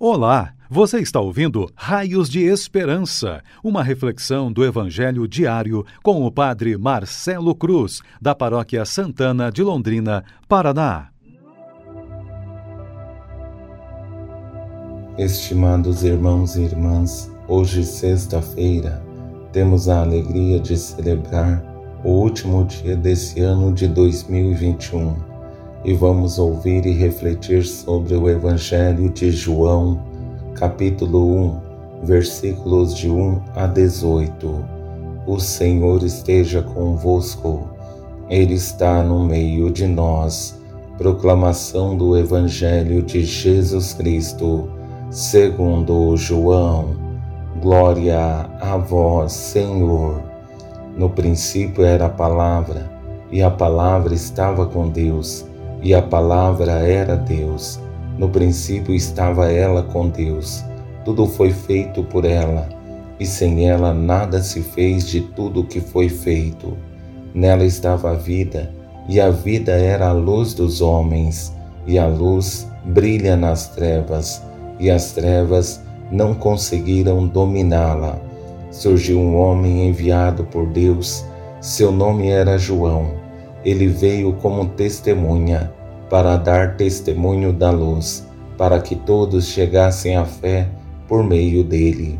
Olá, você está ouvindo Raios de Esperança, uma reflexão do Evangelho diário com o Padre Marcelo Cruz, da Paróquia Santana de Londrina, Paraná. Estimados irmãos e irmãs, hoje, sexta-feira, temos a alegria de celebrar o último dia desse ano de 2021 e vamos ouvir e refletir sobre o Evangelho de João, capítulo 1, versículos de 1 a 18. O Senhor esteja convosco, Ele está no meio de nós. Proclamação do Evangelho de Jesus Cristo, segundo João. Glória a vós, Senhor. No princípio era a palavra, e a palavra estava com Deus e a palavra era Deus. No princípio estava ela com Deus. Tudo foi feito por ela, e sem ela nada se fez de tudo que foi feito. Nela estava a vida, e a vida era a luz dos homens, e a luz brilha nas trevas, e as trevas não conseguiram dominá-la. Surgiu um homem enviado por Deus, seu nome era João ele veio como testemunha para dar testemunho da luz, para que todos chegassem à fé por meio dele.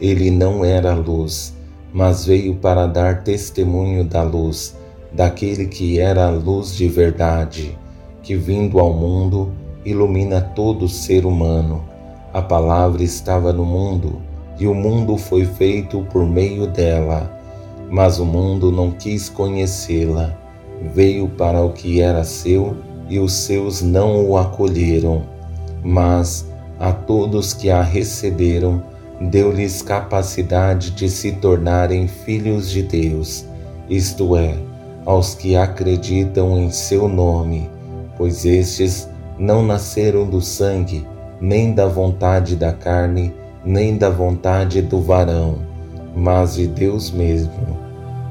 Ele não era luz, mas veio para dar testemunho da luz, daquele que era a luz de verdade, que vindo ao mundo ilumina todo ser humano. A palavra estava no mundo, e o mundo foi feito por meio dela mas o mundo não quis conhecê-la. Veio para o que era seu e os seus não o acolheram. Mas a todos que a receberam, deu-lhes capacidade de se tornarem filhos de Deus, isto é, aos que acreditam em seu nome, pois estes não nasceram do sangue, nem da vontade da carne, nem da vontade do varão mas de Deus mesmo.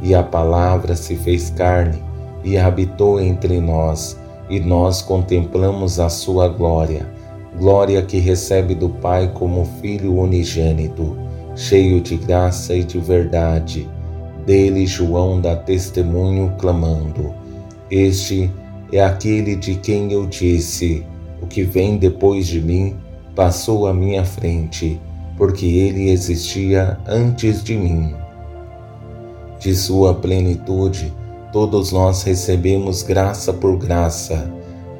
E a palavra se fez carne e habitou entre nós, e nós contemplamos a sua glória, glória que recebe do Pai como Filho unigênito, cheio de graça e de verdade. Dele João dá testemunho clamando: Este é aquele de quem eu disse: O que vem depois de mim passou à minha frente porque ele existia antes de mim. De sua plenitude, todos nós recebemos graça por graça,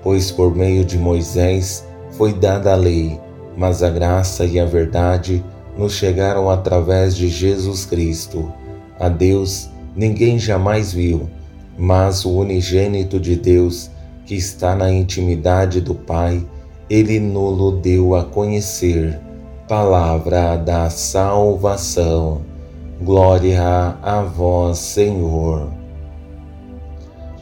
pois por meio de Moisés foi dada a lei, mas a graça e a verdade nos chegaram através de Jesus Cristo. A Deus ninguém jamais viu, mas o unigênito de Deus, que está na intimidade do Pai, ele nos deu a conhecer Palavra da salvação. Glória a vós, Senhor.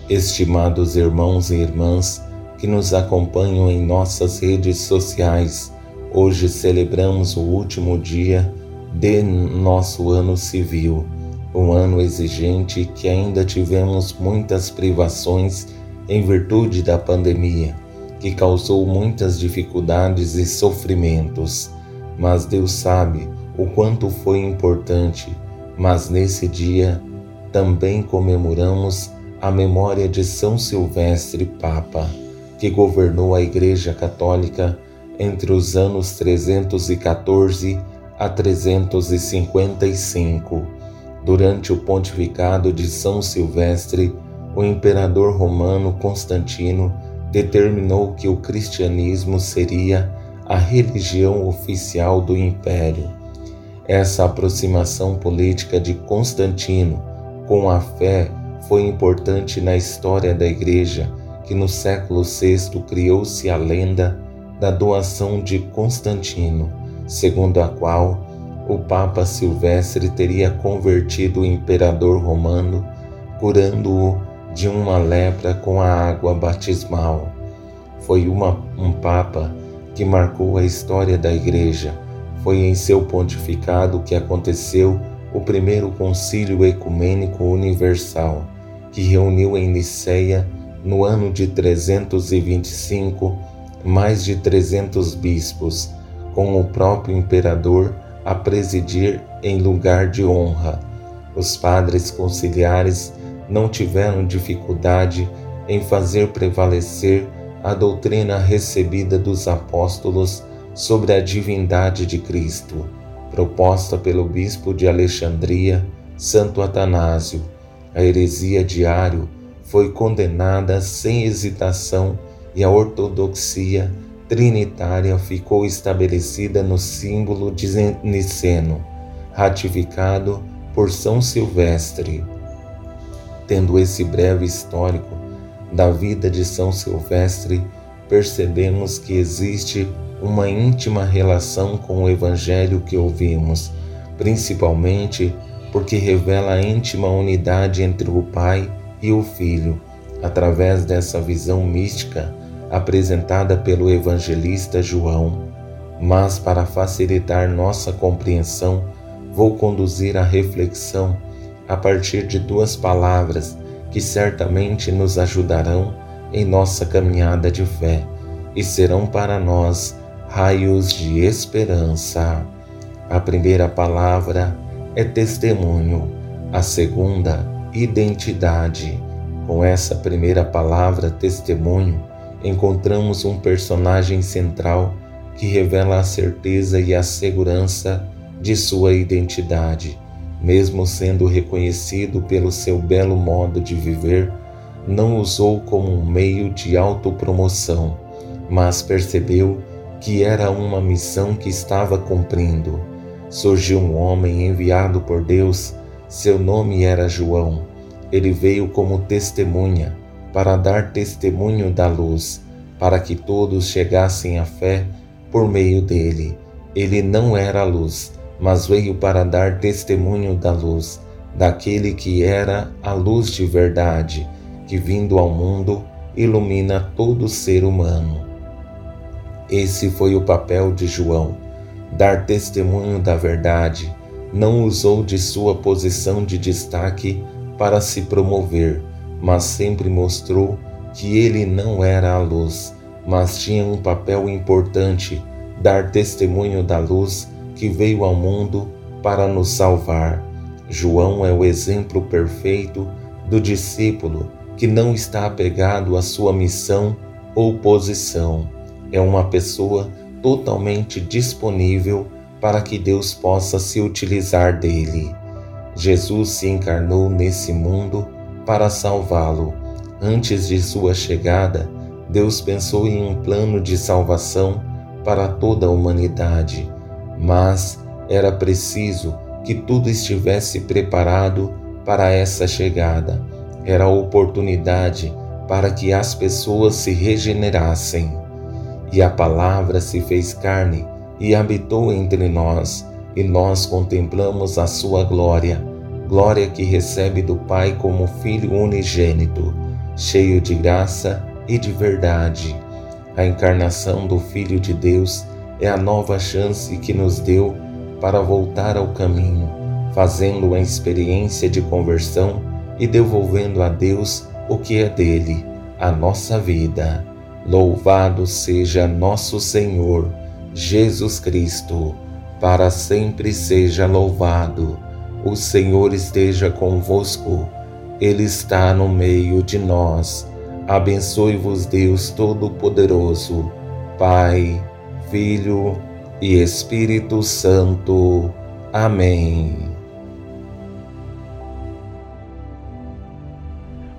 Estimados irmãos e irmãs que nos acompanham em nossas redes sociais, hoje celebramos o último dia de nosso ano civil, um ano exigente que ainda tivemos muitas privações em virtude da pandemia, que causou muitas dificuldades e sofrimentos mas Deus sabe o quanto foi importante. Mas nesse dia também comemoramos a memória de São Silvestre Papa, que governou a Igreja Católica entre os anos 314 a 355. Durante o pontificado de São Silvestre, o imperador romano Constantino determinou que o cristianismo seria a religião oficial do império. Essa aproximação política de Constantino com a fé foi importante na história da Igreja, que no século VI criou-se a lenda da doação de Constantino, segundo a qual o Papa Silvestre teria convertido o imperador romano, curando-o de uma lepra com a água batismal. Foi uma, um Papa que marcou a história da Igreja. Foi em seu pontificado que aconteceu o primeiro Concílio Ecumênico Universal, que reuniu em Niceia, no ano de 325, mais de 300 bispos, com o próprio imperador a presidir em lugar de honra. Os padres conciliares não tiveram dificuldade em fazer prevalecer a doutrina recebida dos apóstolos sobre a divindade de Cristo, proposta pelo bispo de Alexandria, Santo Atanásio. A heresia diário foi condenada sem hesitação e a ortodoxia trinitária ficou estabelecida no símbolo de Niceno, ratificado por São Silvestre. Tendo esse breve histórico da vida de São Silvestre, percebemos que existe uma íntima relação com o Evangelho que ouvimos, principalmente porque revela a íntima unidade entre o Pai e o Filho, através dessa visão mística apresentada pelo evangelista João. Mas, para facilitar nossa compreensão, vou conduzir a reflexão a partir de duas palavras que certamente nos ajudarão em nossa caminhada de fé e serão para nós raios de esperança. A primeira palavra é testemunho, a segunda, identidade. Com essa primeira palavra, testemunho, encontramos um personagem central que revela a certeza e a segurança de sua identidade mesmo sendo reconhecido pelo seu belo modo de viver, não usou como um meio de autopromoção, mas percebeu que era uma missão que estava cumprindo. Surgiu um homem enviado por Deus, seu nome era João. Ele veio como testemunha, para dar testemunho da luz, para que todos chegassem à fé por meio dele. Ele não era luz, mas veio para dar testemunho da luz, daquele que era a luz de verdade, que vindo ao mundo ilumina todo ser humano. Esse foi o papel de João, dar testemunho da verdade, não usou de sua posição de destaque para se promover, mas sempre mostrou que ele não era a luz, mas tinha um papel importante, dar testemunho da luz que veio ao mundo para nos salvar. João é o exemplo perfeito do discípulo que não está apegado à sua missão ou posição. É uma pessoa totalmente disponível para que Deus possa se utilizar dele. Jesus se encarnou nesse mundo para salvá-lo. Antes de sua chegada, Deus pensou em um plano de salvação para toda a humanidade mas era preciso que tudo estivesse preparado para essa chegada. Era a oportunidade para que as pessoas se regenerassem. E a palavra se fez carne e habitou entre nós, e nós contemplamos a sua glória, glória que recebe do Pai como Filho unigênito, cheio de graça e de verdade. A encarnação do Filho de Deus é a nova chance que nos deu para voltar ao caminho, fazendo a experiência de conversão e devolvendo a Deus o que é dele, a nossa vida. Louvado seja nosso Senhor Jesus Cristo, para sempre seja louvado. O Senhor esteja convosco, Ele está no meio de nós. Abençoe-vos, Deus Todo-Poderoso, Pai Filho e Espírito Santo. Amém.